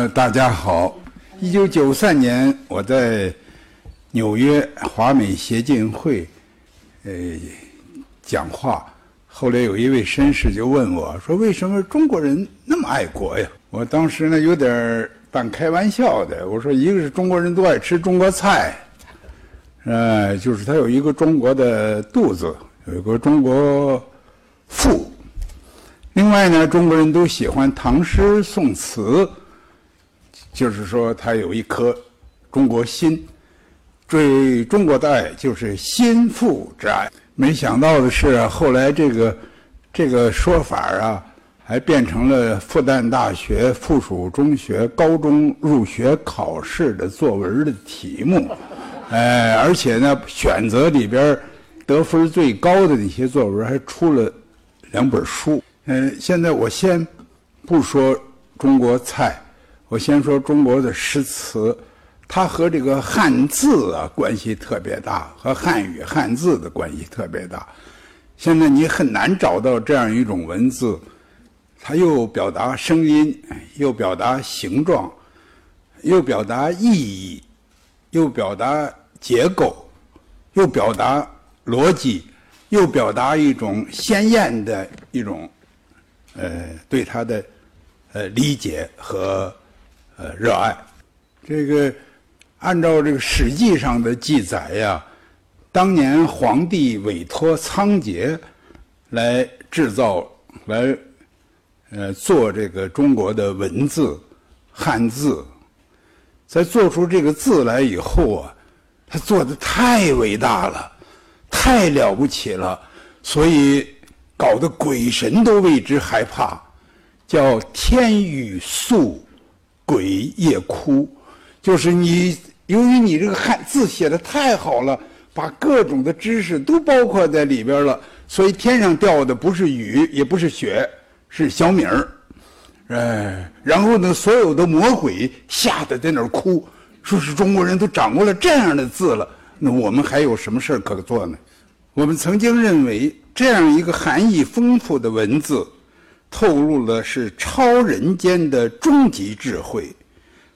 呃，大家好。一九九三年，我在纽约华美协进会，呃，讲话。后来有一位绅士就问我说：“为什么中国人那么爱国呀？”我当时呢有点半开玩笑的，我说：“一个是中国人都爱吃中国菜，呃，就是他有一个中国的肚子，有一个中国腹。另外呢，中国人都喜欢唐诗宋词。”就是说，他有一颗中国心，对中国的爱就是心腹之爱。没想到的是，后来这个这个说法啊，还变成了复旦大学附属中学高中入学考试的作文的题目。哎，而且呢，选择里边得分最高的那些作文还出了两本书。嗯，现在我先不说中国菜。我先说中国的诗词，它和这个汉字啊关系特别大，和汉语汉字的关系特别大。现在你很难找到这样一种文字，它又表达声音，又表达形状，又表达意义，又表达结构，又表达逻辑，又表达一种鲜艳的一种呃对它的呃理解和。呃，热爱这个，按照这个《史记》上的记载呀，当年皇帝委托仓颉来制造、来呃做这个中国的文字汉字，在做出这个字来以后啊，他做的太伟大了，太了不起了，所以搞得鬼神都为之害怕，叫天雨粟。鬼夜哭，就是你，由于你这个汉字写的太好了，把各种的知识都包括在里边了，所以天上掉的不是雨，也不是雪，是小米儿，哎，然后呢，所有的魔鬼吓得在那儿哭，说是中国人都掌握了这样的字了，那我们还有什么事可做呢？我们曾经认为这样一个含义丰富的文字。透露的是超人间的终极智慧，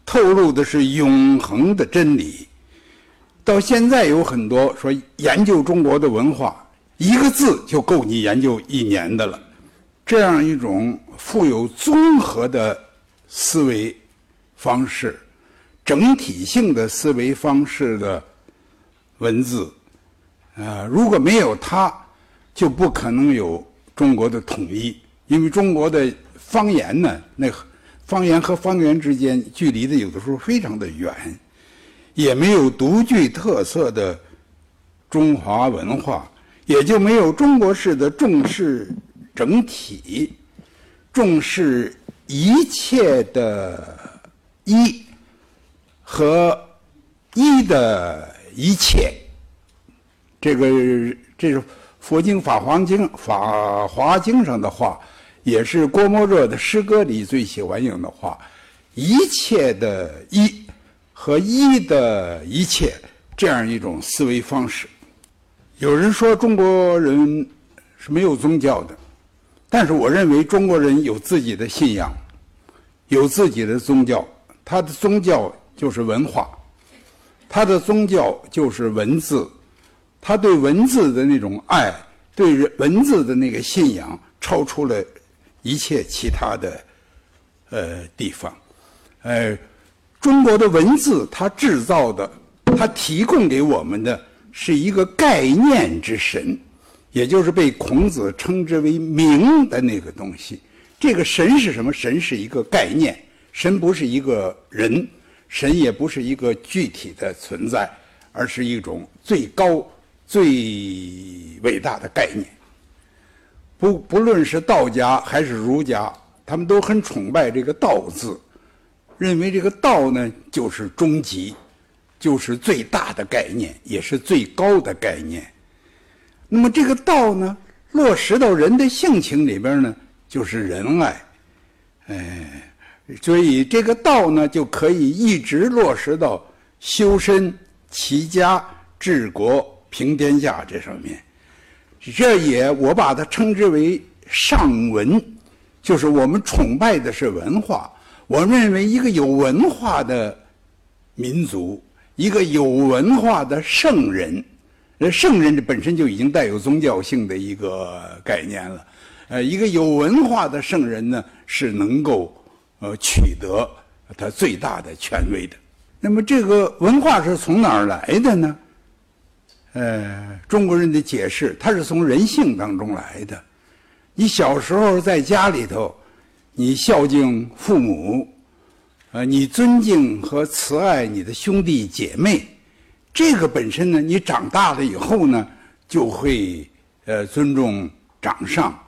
透露的是永恒的真理。到现在有很多说研究中国的文化，一个字就够你研究一年的了。这样一种富有综合的思维方式、整体性的思维方式的文字，啊，如果没有它，就不可能有中国的统一。因为中国的方言呢，那方言和方言之间距离的有的时候非常的远，也没有独具特色的中华文化，也就没有中国式的重视整体、重视一切的“一”和“一”的一切。这个这是佛经《法华经》《法华经》上的话。也是郭沫若的诗歌里最喜欢用的话：“一切的一和一的一切，这样一种思维方式。”有人说中国人是没有宗教的，但是我认为中国人有自己的信仰，有自己的宗教。他的宗教就是文化，他的宗教就是文字，他对文字的那种爱，对文字的那个信仰，超出了。一切其他的，呃，地方，呃，中国的文字，它制造的，它提供给我们的是一个概念之神，也就是被孔子称之为“名”的那个东西。这个神是什么？神是一个概念，神不是一个人，神也不是一个具体的存在，而是一种最高、最伟大的概念。不不论是道家还是儒家，他们都很崇拜这个“道”字，认为这个“道”呢就是终极，就是最大的概念，也是最高的概念。那么这个“道”呢，落实到人的性情里边呢，就是仁爱。哎，所以这个“道”呢，就可以一直落实到修身、齐家、治国、平天下这上面。这也我把它称之为上文，就是我们崇拜的是文化，我认为一个有文化的民族，一个有文化的圣人，呃，圣人这本身就已经带有宗教性的一个概念了。呃，一个有文化的圣人呢，是能够呃取得他最大的权威的。那么，这个文化是从哪儿来的呢？呃，中国人的解释，它是从人性当中来的。你小时候在家里头，你孝敬父母，呃，你尊敬和慈爱你的兄弟姐妹，这个本身呢，你长大了以后呢，就会呃尊重长上，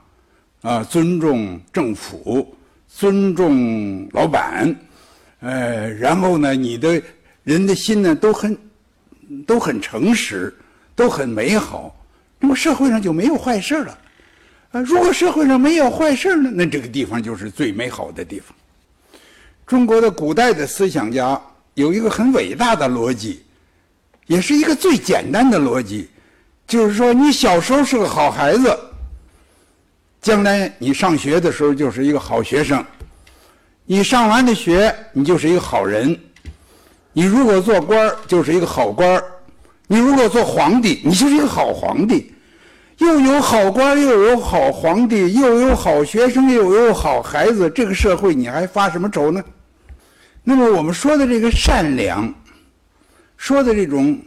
啊，尊重政府，尊重老板，呃，然后呢，你的人的心呢都很都很诚实。都很美好，那么社会上就没有坏事了，啊！如果社会上没有坏事呢，那这个地方就是最美好的地方。中国的古代的思想家有一个很伟大的逻辑，也是一个最简单的逻辑，就是说，你小时候是个好孩子，将来你上学的时候就是一个好学生，你上完了学，你就是一个好人，你如果做官就是一个好官你如果做皇帝，你就是一个好皇帝，又有好官，又有好皇帝，又有好学生，又有好孩子，这个社会你还发什么愁呢？那么我们说的这个善良，说的这种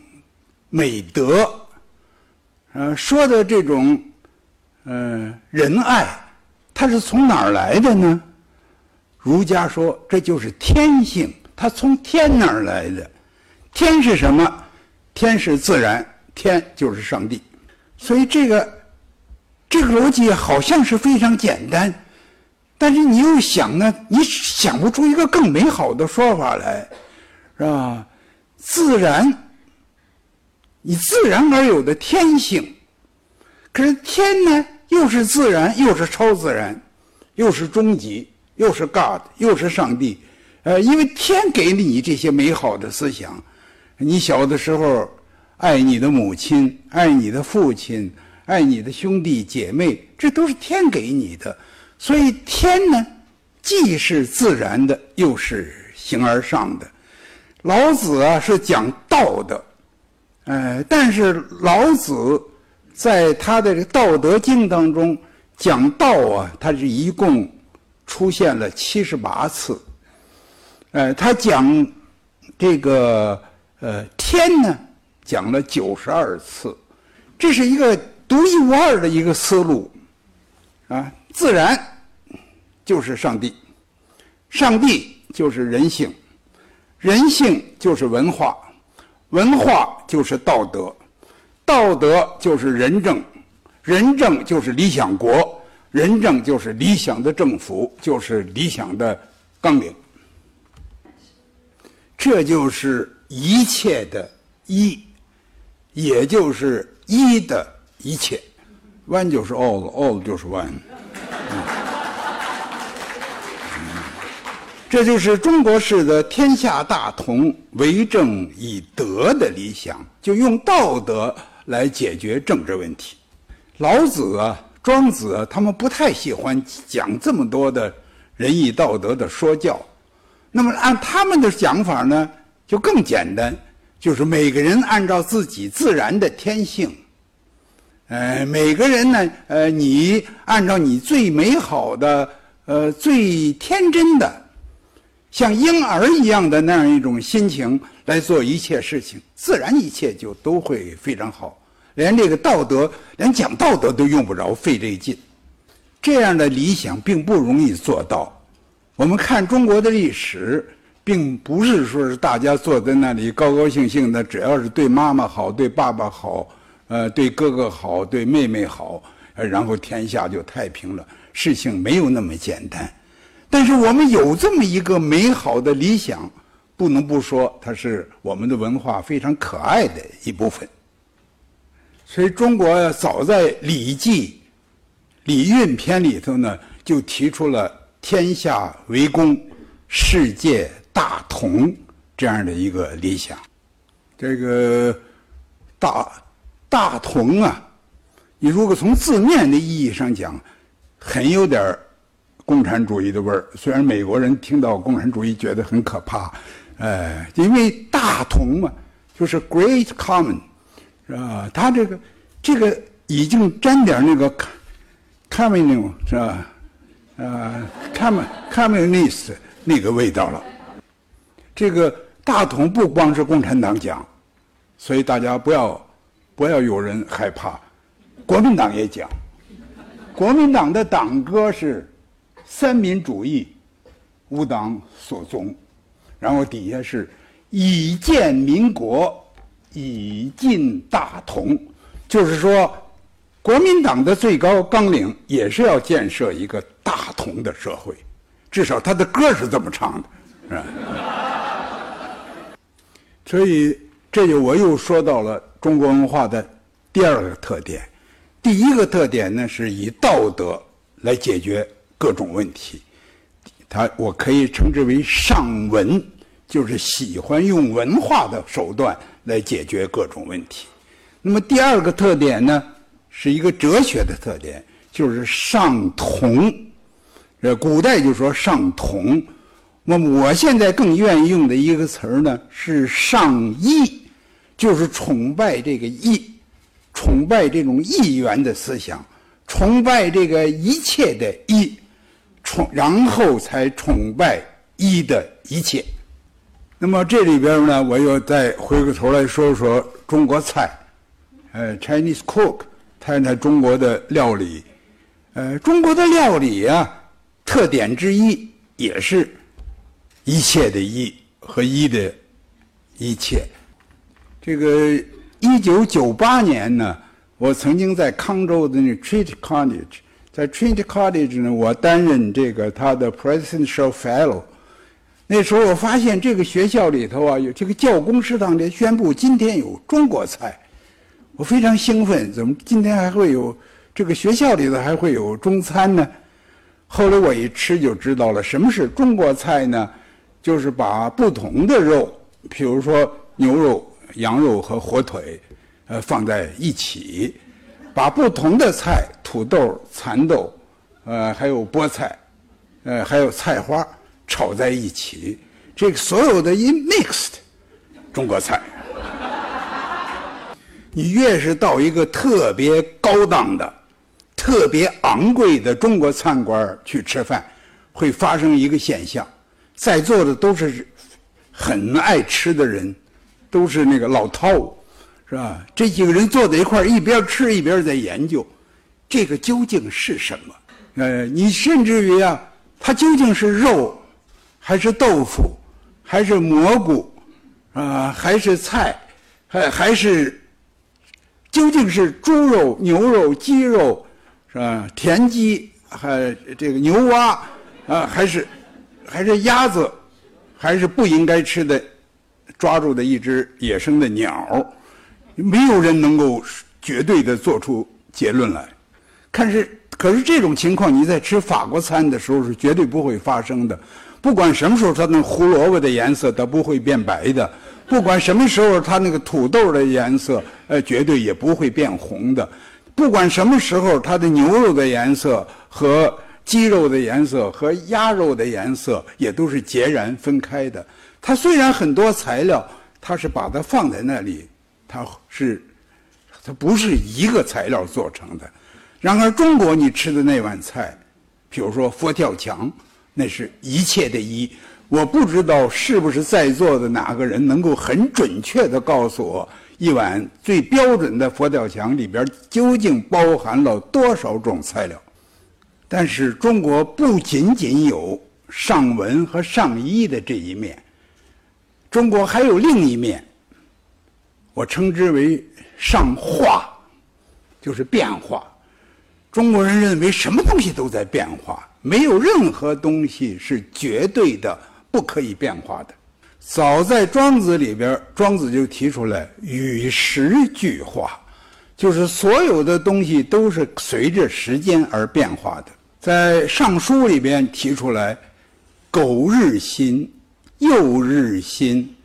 美德，呃，说的这种呃仁爱，它是从哪儿来的呢？儒家说这就是天性，它从天哪儿来的？天是什么？天是自然，天就是上帝，所以这个这个逻辑好像是非常简单，但是你又想呢，你想不出一个更美好的说法来，是吧？自然，你自然而有的天性，可是天呢，又是自然，又是超自然，又是终极，又是 God，又是上帝，呃，因为天给了你这些美好的思想。你小的时候爱你的母亲，爱你的父亲，爱你的兄弟姐妹，这都是天给你的。所以天呢，既是自然的，又是形而上的。老子啊是讲道的，呃，但是老子在他的这《道德经》当中讲道啊，他是一共出现了七十八次。呃，他讲这个。呃，天呢讲了九十二次，这是一个独一无二的一个思路啊。自然就是上帝，上帝就是人性，人性就是文化，文化就是道德，道德就是仁政，仁政就是理想国，仁政就是理想的政府，就是理想的纲领。这就是。一切的一，也就是一的一切，one 就是 all，all 就是 one。这就是中国式的天下大同、为政以德的理想，就用道德来解决政治问题。老子啊、庄子啊，他们不太喜欢讲这么多的仁义道德的说教。那么按他们的讲法呢？就更简单，就是每个人按照自己自然的天性，呃，每个人呢，呃，你按照你最美好的、呃，最天真的，像婴儿一样的那样一种心情来做一切事情，自然一切就都会非常好。连这个道德，连讲道德都用不着费这劲。这样的理想并不容易做到。我们看中国的历史。并不是说是大家坐在那里高高兴兴的，只要是对妈妈好、对爸爸好、呃，对哥哥好、对妹妹好，呃然后天下就太平了。事情没有那么简单。但是我们有这么一个美好的理想，不能不说它是我们的文化非常可爱的一部分。所以中国早在《礼记·礼运篇》里头呢，就提出了“天下为公，世界”。大同这样的一个理想，这个大大同啊，你如果从字面的意义上讲，很有点共产主义的味儿。虽然美国人听到共产主义觉得很可怕，呃，因为大同嘛，就是 Great Common，是吧？他这个这个已经沾点那个 Communism 是吧？呃，Com Communist 那个味道了。这个大同不光是共产党讲，所以大家不要不要有人害怕，国民党也讲。国民党的党歌是“三民主义，吾党所宗”，然后底下是“以建民国，以进大同”，就是说，国民党的最高纲领也是要建设一个大同的社会，至少他的歌是这么唱的，是吧？所以，这就我又说到了中国文化的第二个特点。第一个特点呢，是以道德来解决各种问题，它我可以称之为尚文，就是喜欢用文化的手段来解决各种问题。那么第二个特点呢，是一个哲学的特点，就是尚同。呃，古代就说尚同，那么我现在更愿意用的一个词儿呢是尚义，就是崇拜这个义。崇拜这种一元的思想，崇拜这个一切的一，崇然后才崇拜一的一切。那么这里边呢，我又再回过头来说说中国菜，呃，Chinese cook，谈谈中国的料理。呃，中国的料理啊，特点之一也是一切的一和一的一切。这个。一九九八年呢，我曾经在康州的那 Trinity College，在 Trinity College 呢，我担任这个他的 Presidential Fellow。那时候我发现这个学校里头啊，有这个教工食堂里宣布今天有中国菜，我非常兴奋，怎么今天还会有这个学校里头还会有中餐呢？后来我一吃就知道了，什么是中国菜呢？就是把不同的肉，比如说牛肉。羊肉和火腿，呃，放在一起，把不同的菜，土豆、蚕豆，呃，还有菠菜，呃，还有菜花炒在一起，这个所有的一 mixed 中国菜。你越是到一个特别高档的、特别昂贵的中国餐馆去吃饭，会发生一个现象，在座的都是很爱吃的人。都是那个老饕，是吧？这几个人坐在一块儿，一边吃一边在研究，这个究竟是什么？呃，你甚至于啊，它究竟是肉，还是豆腐，还是蘑菇，啊，还是菜，还还是究竟是猪肉、牛肉、鸡肉，是吧？田鸡还这个牛蛙，啊，还是还是鸭子，还是不应该吃的？抓住的一只野生的鸟，没有人能够绝对的做出结论来。看是，可是这种情况你在吃法国餐的时候是绝对不会发生的。不管什么时候，它那胡萝卜的颜色它不会变白的；不管什么时候，它那个土豆的颜色，呃，绝对也不会变红的；不管什么时候，它的牛肉的颜色和鸡肉的颜色和鸭肉的颜色也都是截然分开的。它虽然很多材料，它是把它放在那里，它是，它不是一个材料做成的。然而，中国你吃的那碗菜，比如说佛跳墙，那是一切的一。我不知道是不是在座的哪个人能够很准确的告诉我，一碗最标准的佛跳墙里边究竟包含了多少种材料。但是，中国不仅仅有上文和上医的这一面。中国还有另一面，我称之为上化，就是变化。中国人认为什么东西都在变化，没有任何东西是绝对的、不可以变化的。早在庄子里边，庄子就提出来“与时俱化”，就是所有的东西都是随着时间而变化的。在《尚书》里边提出来“苟日新”。又日新，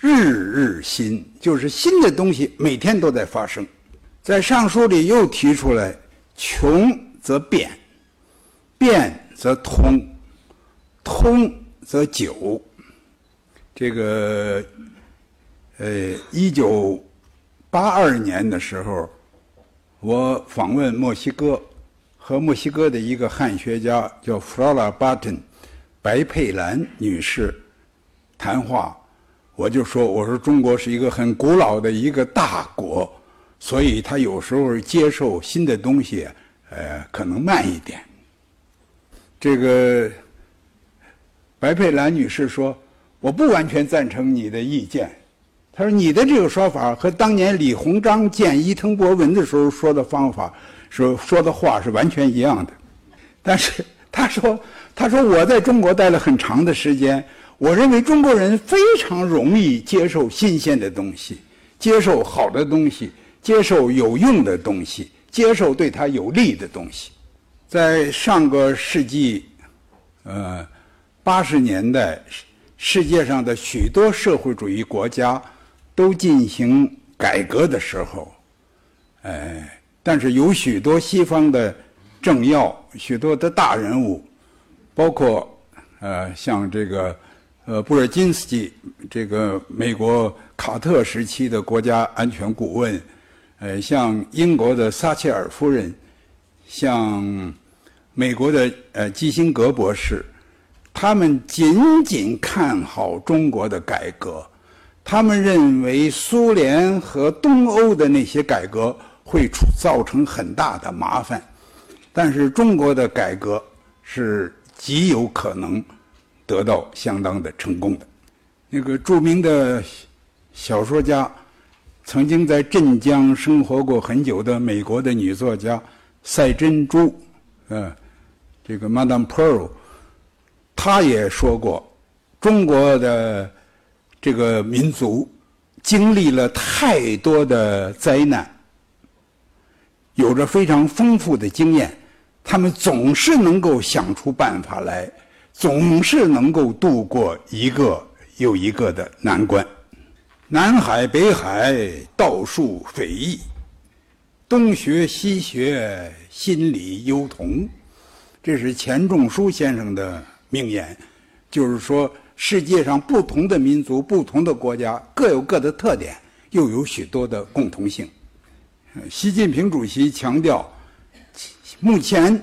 日日新，就是新的东西每天都在发生。在《尚书》里又提出来：“穷则变，变则通，通则久。这个，呃，一九八二年的时候，我访问墨西哥，和墨西哥的一个汉学家叫 Flora Barton，白佩兰女士谈话，我就说，我说中国是一个很古老的一个大国，所以他有时候接受新的东西，呃，可能慢一点。这个白佩兰女士说。我不完全赞成你的意见，他说你的这个说法和当年李鸿章见伊藤博文的时候说的方法说说的话是完全一样的。但是他说，他说我在中国待了很长的时间，我认为中国人非常容易接受新鲜的东西，接受好的东西，接受有用的东西，接受对他有利的东西。在上个世纪，呃，八十年代。世界上的许多社会主义国家都进行改革的时候，哎，但是有许多西方的政要、许多的大人物，包括呃像这个呃布尔金斯基，这个美国卡特时期的国家安全顾问，呃像英国的撒切尔夫人，像美国的呃基辛格博士。他们仅仅看好中国的改革，他们认为苏联和东欧的那些改革会出造成很大的麻烦，但是中国的改革是极有可能得到相当的成功的。那个著名的小说家，曾经在镇江生活过很久的美国的女作家赛珍珠，呃，这个 Madame Pearl。她也说过，中国的这个民族经历了太多的灾难，有着非常丰富的经验，他们总是能够想出办法来，总是能够度过一个又一个的难关。南海北海道术匪夷，东学西学心理忧同，这是钱钟书先生的。名言，就是说，世界上不同的民族、不同的国家各有各的特点，又有许多的共同性。习近平主席强调，目前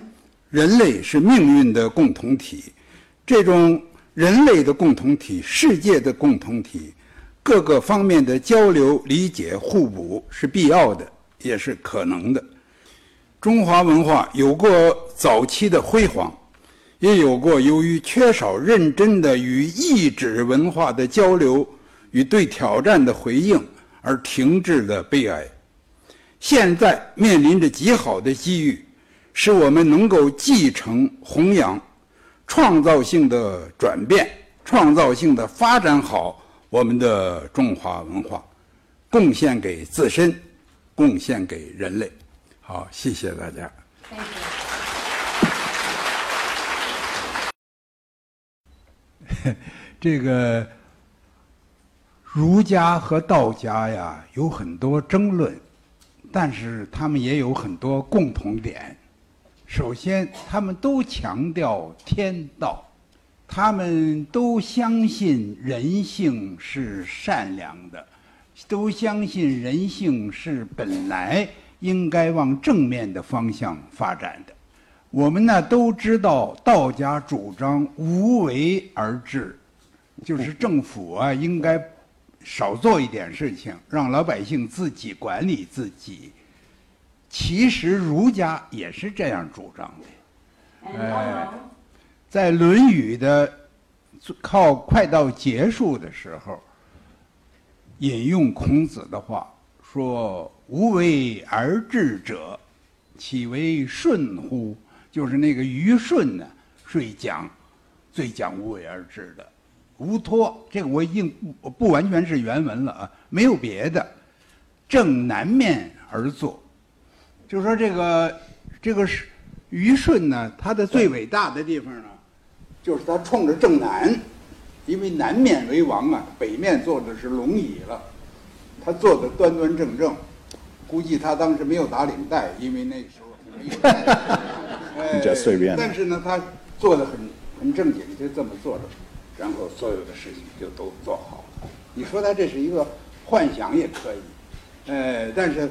人类是命运的共同体，这种人类的共同体、世界的共同体，各个方面的交流、理解、互补是必要的，也是可能的。中华文化有过早期的辉煌。也有过由于缺少认真的与异质文化的交流与对挑战的回应而停滞的悲哀。现在面临着极好的机遇，使我们能够继承、弘扬、创造性的转变、创造性的发展好我们的中华文化，贡献给自身，贡献给人类。好，谢谢大家。这个儒家和道家呀有很多争论，但是他们也有很多共同点。首先，他们都强调天道，他们都相信人性是善良的，都相信人性是本来应该往正面的方向发展的。我们呢都知道，道家主张无为而治，就是政府啊应该少做一点事情，让老百姓自己管理自己。其实儒家也是这样主张的。哎，在《论语》的靠快到结束的时候，引用孔子的话说：“无为而治者，岂为顺乎？”就是那个虞舜呢，最讲，最讲无为而治的，无托。这个我已经不不完全是原文了啊，没有别的，正南面而坐。就说这个这个是虞舜呢，他的最伟大的地方呢，就是他冲着正南，因为南面为王啊，北面坐的是龙椅了，他坐的端端正正，估计他当时没有打领带，因为那时候。比较随便。但是呢，他做的很很正经，就这么做着，然后所有的事情就都做好了。你说他这是一个幻想也可以，呃，但是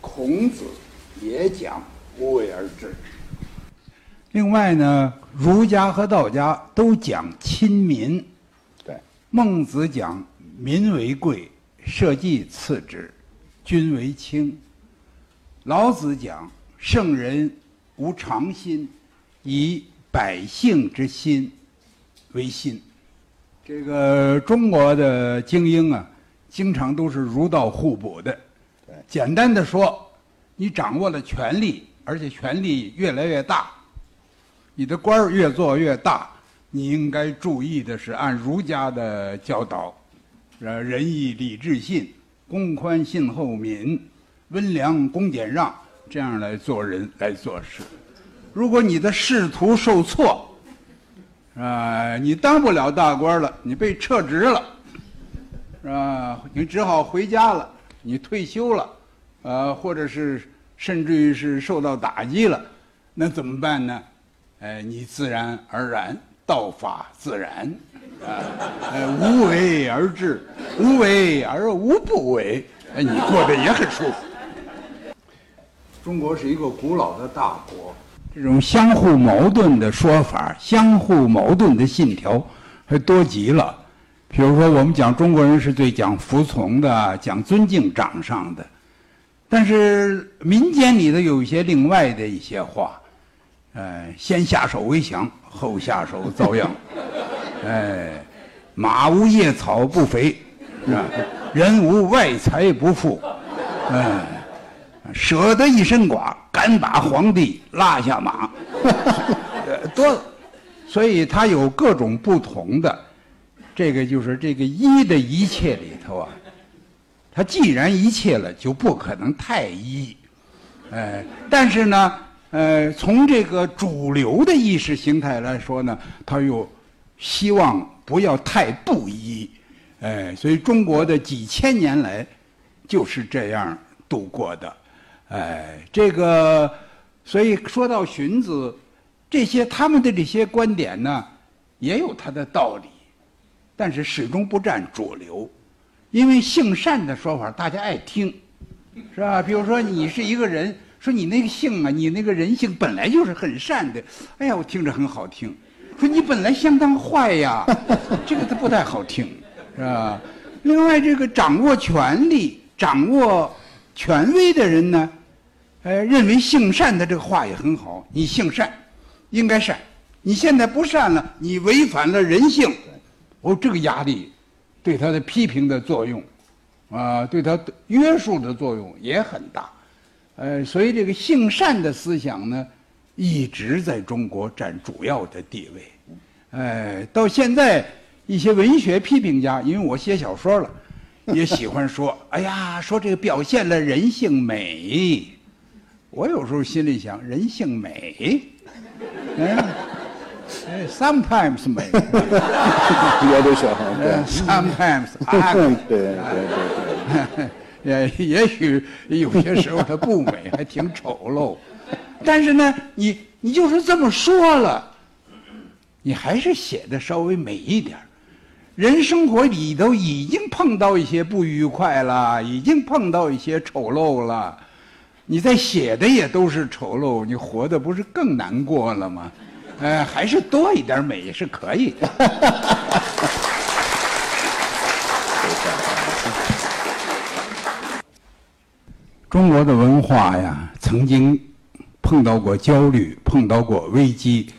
孔子也讲无为而治。另外呢，儒家和道家都讲亲民。对，孟子讲民为贵，社稷次之，君为轻。老子讲圣人无常心，以百姓之心为心。这个中国的精英啊，经常都是儒道互补的。对，简单的说，你掌握了权力，而且权力越来越大。你的官儿越做越大，你应该注意的是按儒家的教导，呃，仁义礼智信，公宽信厚敏，温良恭俭让，这样来做人来做事。如果你的仕途受挫，啊，你当不了大官了，你被撤职了，是吧？你只好回家了，你退休了，呃，或者是甚至于是受到打击了，那怎么办呢？哎，你自然而然，道法自然，啊，呃，无为而治，无为而无不为，哎，你过得也很舒服。中国是一个古老的大国，这种相互矛盾的说法、相互矛盾的信条还多极了。比如说，我们讲中国人是最讲服从的，讲尊敬长上的，但是民间里头有一些另外的一些话。呃，先下手为强，后下手遭殃。哎，马无夜草不肥，是吧？人无外财不富。哎，舍得一身剐，敢把皇帝拉下马。多，所以它有各种不同的。这个就是这个一的一切里头啊，它既然一切了，就不可能太一。哎，但是呢。呃，从这个主流的意识形态来说呢，他又希望不要太不一，哎，所以中国的几千年来就是这样度过的，哎，这个，所以说到荀子，这些他们的这些观点呢，也有他的道理，但是始终不占主流，因为性善的说法大家爱听，是吧？比如说你是一个人。说你那个性啊，你那个人性本来就是很善的，哎呀，我听着很好听。说你本来相当坏呀，这个它不太好听，是吧？另外，这个掌握权力、掌握权威的人呢，呃，认为性善的这个话也很好。你性善，应该善。你现在不善了，你违反了人性。哦，这个压力，对他的批评的作用，啊，对他的约束的作用也很大。呃，所以这个性善的思想呢，一直在中国占主要的地位。哎，到现在一些文学批评家，因为我写小说了，也喜欢说：“ 哎呀，说这个表现了人性美。”我有时候心里想，人性美，嗯，sometimes 美，有的时候，sometimes，对对对。也 也许有些时候它不美，还挺丑陋，但是呢，你你就是这么说了，你还是写的稍微美一点人生活里头已经碰到一些不愉快了，已经碰到一些丑陋了，你在写的也都是丑陋，你活的不是更难过了吗？呃，还是多一点美是可以的。中国的文化呀，曾经碰到过焦虑，碰到过危机。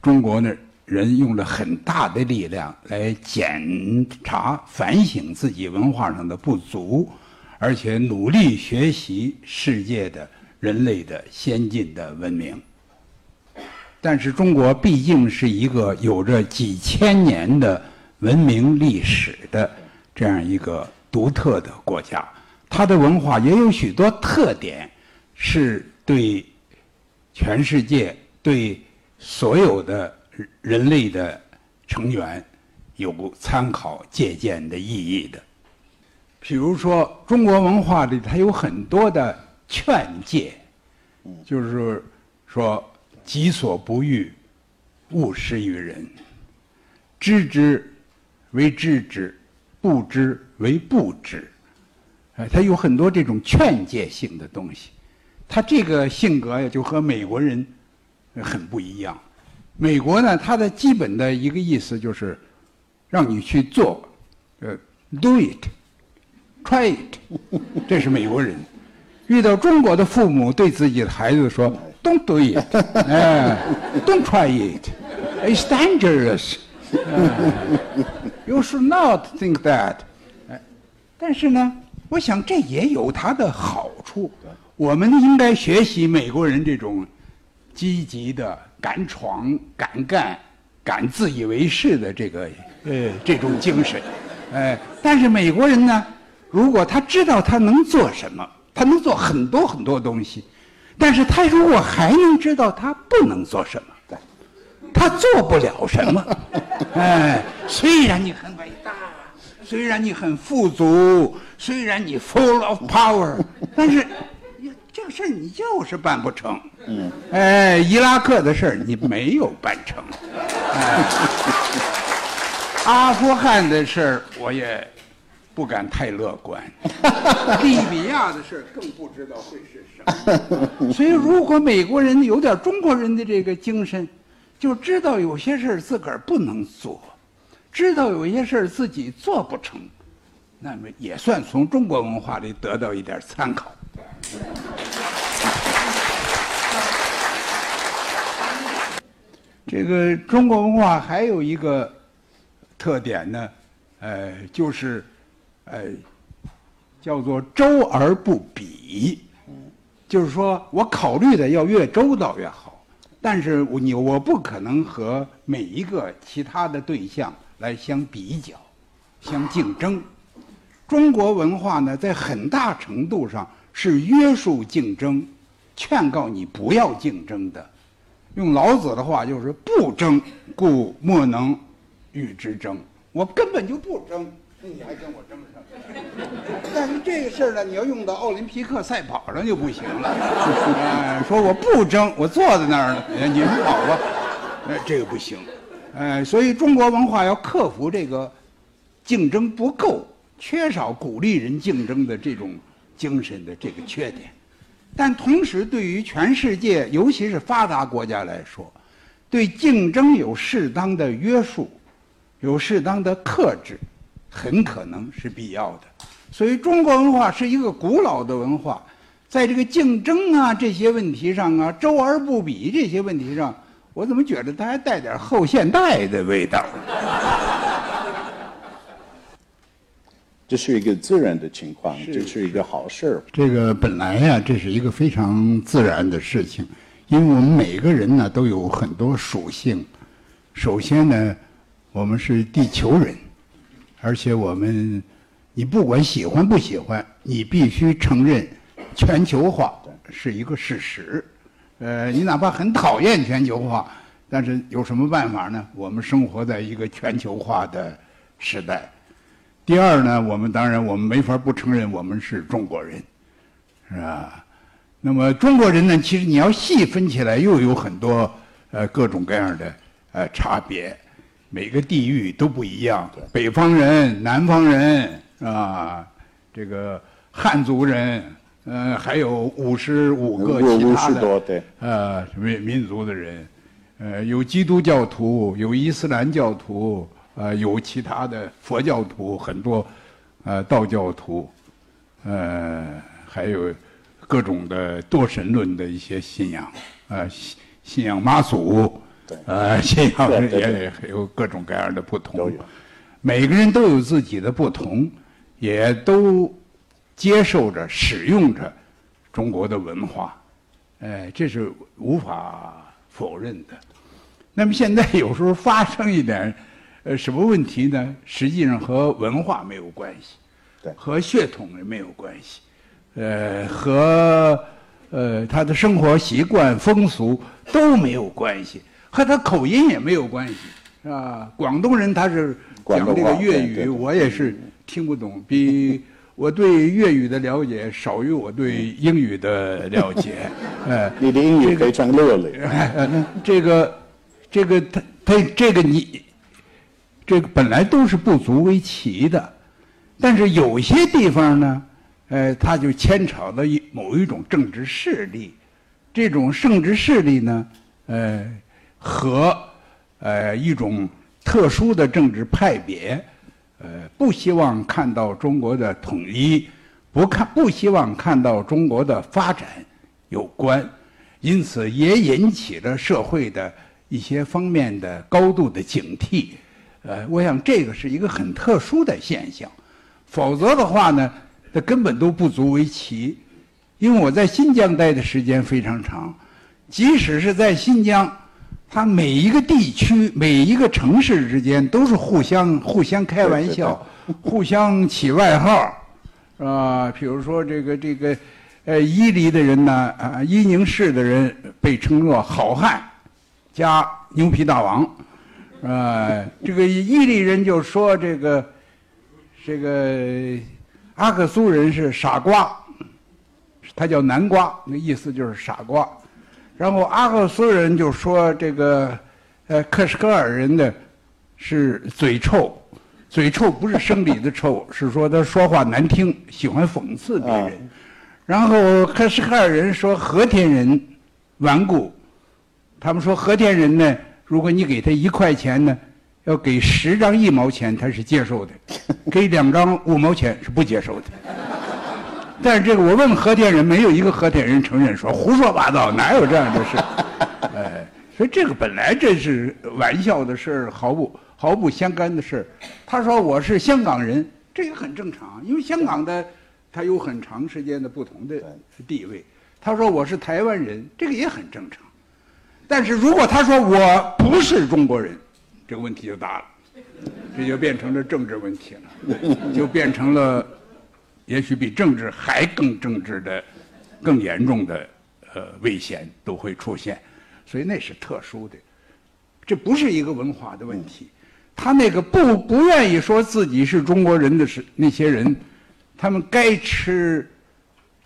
中国的人用了很大的力量来检查、反省自己文化上的不足，而且努力学习世界的人类的先进的文明。但是，中国毕竟是一个有着几千年的文明历史的这样一个独特的国家。它的文化也有许多特点，是对全世界、对所有的人类的成员有参考借鉴的意义的。比如说，中国文化里它有很多的劝诫，就是说“己所不欲，勿施于人。知之为知之，不知为不知。哎，他有很多这种劝诫性的东西。他这个性格呀，就和美国人很不一样。美国呢，它的基本的一个意思就是让你去做，呃，do it” it，try it，这是美国人。遇到中国的父母对自己的孩子说：“Don't do it，哎，Don't try it，it's dangerous。You should not think that。”哎，但是呢，我想这也有它的好处。我们应该学习美国人这种积极的、敢闯、敢干、敢自以为是的这个呃这种精神。哎，但是美国人呢，如果他知道他能做什么。他能做很多很多东西，但是他如果还能知道他不能做什么，他做不了什么。哎，虽然你很伟大，虽然你很富足，虽然你 full of power，但是这个事儿你就是办不成。嗯。哎，伊拉克的事儿你没有办成。哎。阿富汗的事儿我也。不敢太乐观，利比亚的事更不知道会是什么。所以，如果美国人有点中国人的这个精神，就知道有些事自个儿不能做，知道有些事自己做不成，那么也算从中国文化里得到一点参考。这个中国文化还有一个特点呢，呃，就是。呃，叫做周而不比，就是说我考虑的要越周到越好，但是你我不可能和每一个其他的对象来相比较、相竞争。中国文化呢，在很大程度上是约束竞争、劝告你不要竞争的。用老子的话就是“不争，故莫能与之争”。我根本就不争。你还跟我争什么？但是这个事儿呢，你要用到奥林匹克赛跑上就不行了。哎，说我不争，我坐在那儿呢，你们跑吧。哎，这个不行。哎，所以中国文化要克服这个竞争不够、缺少鼓励人竞争的这种精神的这个缺点。但同时，对于全世界，尤其是发达国家来说，对竞争有适当的约束，有适当的克制。很可能是必要的，所以中国文化是一个古老的文化，在这个竞争啊这些问题上啊，周而不比这些问题上，我怎么觉得它还带点后现代的味道？这是一个自然的情况，这是一个好事。这个本来呀，这是一个非常自然的事情，因为我们每个人呢都有很多属性。首先呢，我们是地球人。而且我们，你不管喜欢不喜欢，你必须承认，全球化是一个事实。呃，你哪怕很讨厌全球化，但是有什么办法呢？我们生活在一个全球化的时代。第二呢，我们当然我们没法不承认我们是中国人，是吧？那么中国人呢，其实你要细分起来，又有很多呃各种各样的呃差别。每个地域都不一样，北方人、南方人啊，这个汉族人，呃，还有五十五个其他的呃民民族的人，呃，有基督教徒，有伊斯兰教徒，呃，有其他的佛教徒，很多，呃，道教徒，呃，还有各种的多神论的一些信仰，呃，信信仰妈祖。呃，信仰也有各种各样的不同，每个人都有自己的不同，也都接受着、使用着中国的文化，哎，这是无法否认的。那么现在有时候发生一点呃什么问题呢？实际上和文化没有关系，对，和血统也没有关系，呃，和呃他的生活习惯、风俗都没有关系。和他口音也没有关系，是吧？广东人他是讲这个粤语，我也是听不懂，比 我对粤语的了解少于我对英语的了解。哎，你的英语非常流利。这个，这个他他这个你，这个本来都是不足为奇的，但是有些地方呢，呃，他就牵扯到一某一种政治势力，这种政治势力呢，呃，和呃一种特殊的政治派别，呃，不希望看到中国的统一，不看不希望看到中国的发展有关，因此也引起了社会的一些方面的高度的警惕。呃，我想这个是一个很特殊的现象，否则的话呢，它根本都不足为奇。因为我在新疆待的时间非常长，即使是在新疆，它每一个地区、每一个城市之间都是互相 互相开玩笑，互相起外号，是吧？比如说这个这个，呃，伊犁的人呢，啊，伊宁市的人被称作好汉加牛皮大王。啊，这个伊犁人就说这个，这个阿克苏人是傻瓜，他叫南瓜，那意思就是傻瓜。然后阿克苏人就说这个，呃，克什克尔人呢是嘴臭，嘴臭不是生理的臭，是说他说话难听，喜欢讽刺别人。然后克什克尔人说和田人顽固，他们说和田人呢。如果你给他一块钱呢，要给十张一毛钱，他是接受的；给两张五毛钱是不接受的。但是这个我问和田人，没有一个和田人承认说胡说八道，哪有这样的事？哎，所以这个本来这是玩笑的事毫不毫不相干的事他说我是香港人，这也很正常，因为香港的他有很长时间的不同的地位。他说我是台湾人，这个也很正常。但是如果他说我不是中国人，这个问题就大了，这就变成了政治问题了，就变成了，也许比政治还更政治的、更严重的呃危险都会出现，所以那是特殊的，这不是一个文化的问题。他那个不不愿意说自己是中国人的是那些人，他们该吃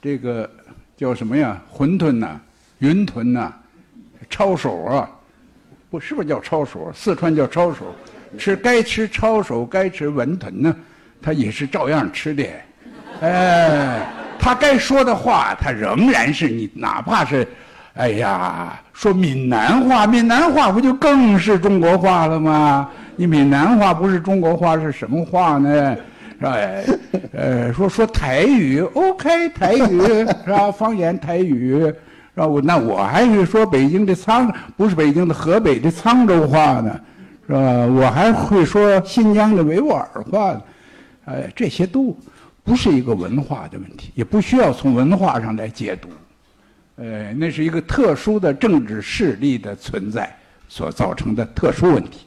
这个叫什么呀？馄饨呐，云吞呐。抄手啊，不是不是叫抄手？四川叫抄手，吃该吃抄手，该吃文豚呢，他也是照样吃的。哎，他该说的话，他仍然是你，哪怕是，哎呀，说闽南话，闽南话不就更是中国话了吗？你闽南话不是中国话是什么话呢？是吧？呃，说说台语，OK，台语是吧？方言台语。是吧，我那我还是说北京的沧，不是北京的河北的沧州话呢，是吧？我还会说新疆的维吾尔话，哎，这些都不是一个文化的问题，也不需要从文化上来解读，呃，那是一个特殊的政治势力的存在所造成的特殊问题。